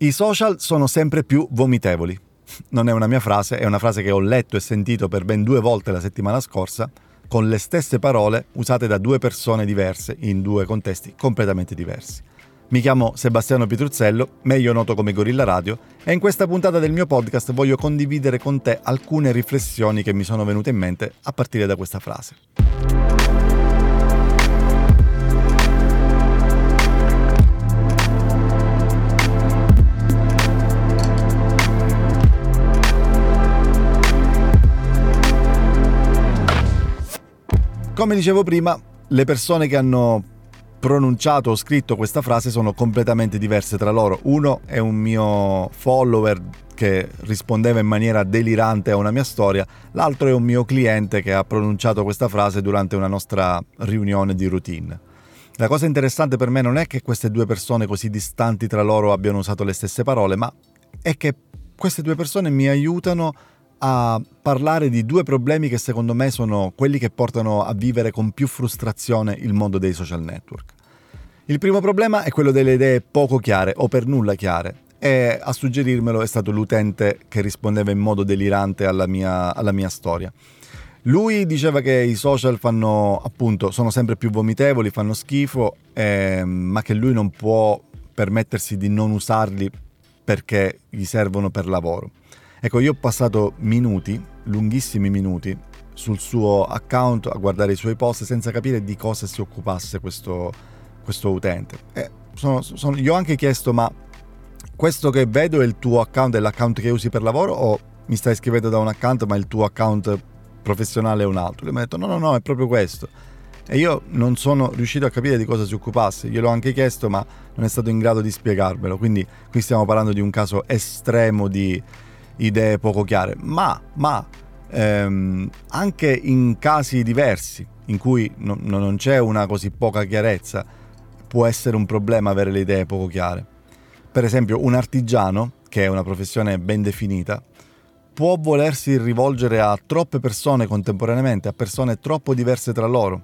I social sono sempre più vomitevoli. Non è una mia frase, è una frase che ho letto e sentito per ben due volte la settimana scorsa, con le stesse parole usate da due persone diverse in due contesti completamente diversi. Mi chiamo Sebastiano Pitruzzello, meglio noto come Gorilla Radio, e in questa puntata del mio podcast voglio condividere con te alcune riflessioni che mi sono venute in mente a partire da questa frase. Come dicevo prima, le persone che hanno pronunciato o scritto questa frase sono completamente diverse tra loro. Uno è un mio follower che rispondeva in maniera delirante a una mia storia, l'altro è un mio cliente che ha pronunciato questa frase durante una nostra riunione di routine. La cosa interessante per me non è che queste due persone così distanti tra loro abbiano usato le stesse parole, ma è che queste due persone mi aiutano a a parlare di due problemi che secondo me sono quelli che portano a vivere con più frustrazione il mondo dei social network. Il primo problema è quello delle idee poco chiare o per nulla chiare e a suggerirmelo è stato l'utente che rispondeva in modo delirante alla mia, alla mia storia. Lui diceva che i social fanno appunto sono sempre più vomitevoli, fanno schifo, eh, ma che lui non può permettersi di non usarli perché gli servono per lavoro. Ecco, io ho passato minuti, lunghissimi minuti, sul suo account a guardare i suoi post senza capire di cosa si occupasse questo, questo utente. Sono, sono, gli ho anche chiesto, ma questo che vedo è il tuo account, è l'account che usi per lavoro o mi stai scrivendo da un account ma il tuo account professionale è un altro? Lui mi ha detto no, no, no, è proprio questo. E io non sono riuscito a capire di cosa si occupasse, gliel'ho anche chiesto ma non è stato in grado di spiegarmelo, quindi qui stiamo parlando di un caso estremo di idee poco chiare, ma, ma ehm, anche in casi diversi in cui no, non c'è una così poca chiarezza, può essere un problema avere le idee poco chiare. Per esempio, un artigiano, che è una professione ben definita, può volersi rivolgere a troppe persone contemporaneamente, a persone troppo diverse tra loro.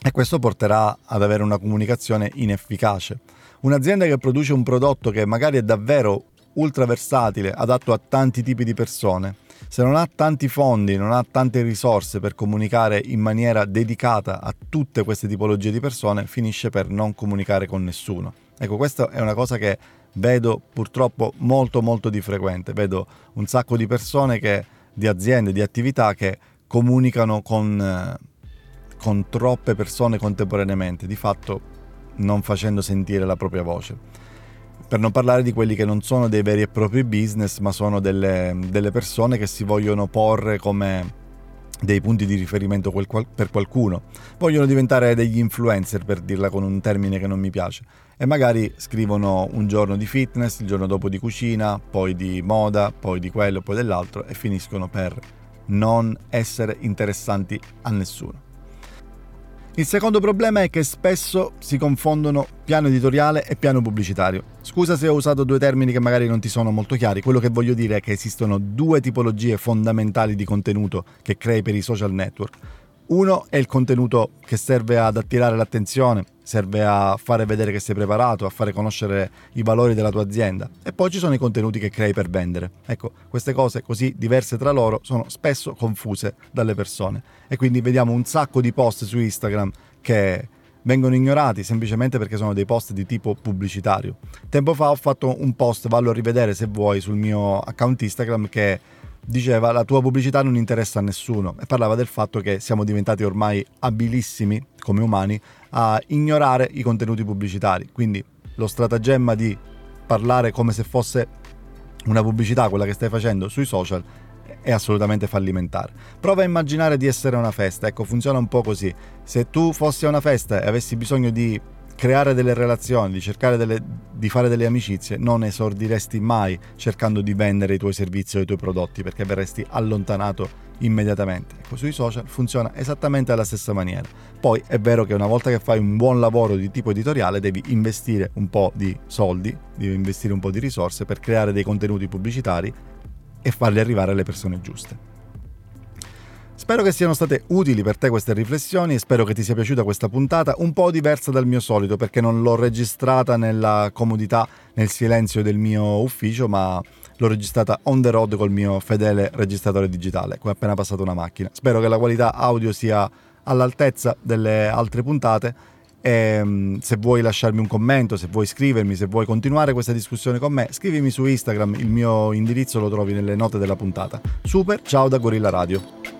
E questo porterà ad avere una comunicazione inefficace. Un'azienda che produce un prodotto che magari è davvero ultra versatile, adatto a tanti tipi di persone. Se non ha tanti fondi, non ha tante risorse per comunicare in maniera dedicata a tutte queste tipologie di persone, finisce per non comunicare con nessuno. Ecco, questa è una cosa che vedo purtroppo molto molto di frequente. Vedo un sacco di persone che, di aziende, di attività che comunicano con, eh, con troppe persone contemporaneamente, di fatto non facendo sentire la propria voce. Per non parlare di quelli che non sono dei veri e propri business, ma sono delle, delle persone che si vogliono porre come dei punti di riferimento per qualcuno. Vogliono diventare degli influencer, per dirla con un termine che non mi piace. E magari scrivono un giorno di fitness, il giorno dopo di cucina, poi di moda, poi di quello, poi dell'altro e finiscono per non essere interessanti a nessuno. Il secondo problema è che spesso si confondono piano editoriale e piano pubblicitario. Scusa se ho usato due termini che magari non ti sono molto chiari, quello che voglio dire è che esistono due tipologie fondamentali di contenuto che crei per i social network. Uno è il contenuto che serve ad attirare l'attenzione, serve a fare vedere che sei preparato, a fare conoscere i valori della tua azienda. E poi ci sono i contenuti che crei per vendere. Ecco, queste cose così diverse tra loro sono spesso confuse dalle persone. E quindi vediamo un sacco di post su Instagram che vengono ignorati semplicemente perché sono dei post di tipo pubblicitario. Tempo fa ho fatto un post, vallo a rivedere se vuoi, sul mio account Instagram che diceva la tua pubblicità non interessa a nessuno e parlava del fatto che siamo diventati ormai abilissimi come umani a ignorare i contenuti pubblicitari. Quindi lo stratagemma di parlare come se fosse una pubblicità, quella che stai facendo sui social, è assolutamente fallimentare. Prova a immaginare di essere una festa, ecco, funziona un po' così. Se tu fossi a una festa e avessi bisogno di creare delle relazioni, di cercare delle, di fare delle amicizie, non esordiresti mai cercando di vendere i tuoi servizi o i tuoi prodotti perché verresti allontanato immediatamente. Ecco, sui social funziona esattamente alla stessa maniera. Poi è vero che una volta che fai un buon lavoro di tipo editoriale devi investire un po' di soldi, devi investire un po' di risorse per creare dei contenuti pubblicitari e farli arrivare alle persone giuste. Spero che siano state utili per te queste riflessioni e spero che ti sia piaciuta questa puntata, un po' diversa dal mio solito perché non l'ho registrata nella comodità, nel silenzio del mio ufficio, ma l'ho registrata on the road col mio fedele registratore digitale, come appena passato una macchina. Spero che la qualità audio sia all'altezza delle altre puntate e ehm, se vuoi lasciarmi un commento, se vuoi scrivermi, se vuoi continuare questa discussione con me, scrivimi su Instagram, il mio indirizzo lo trovi nelle note della puntata. Super, ciao da Gorilla Radio.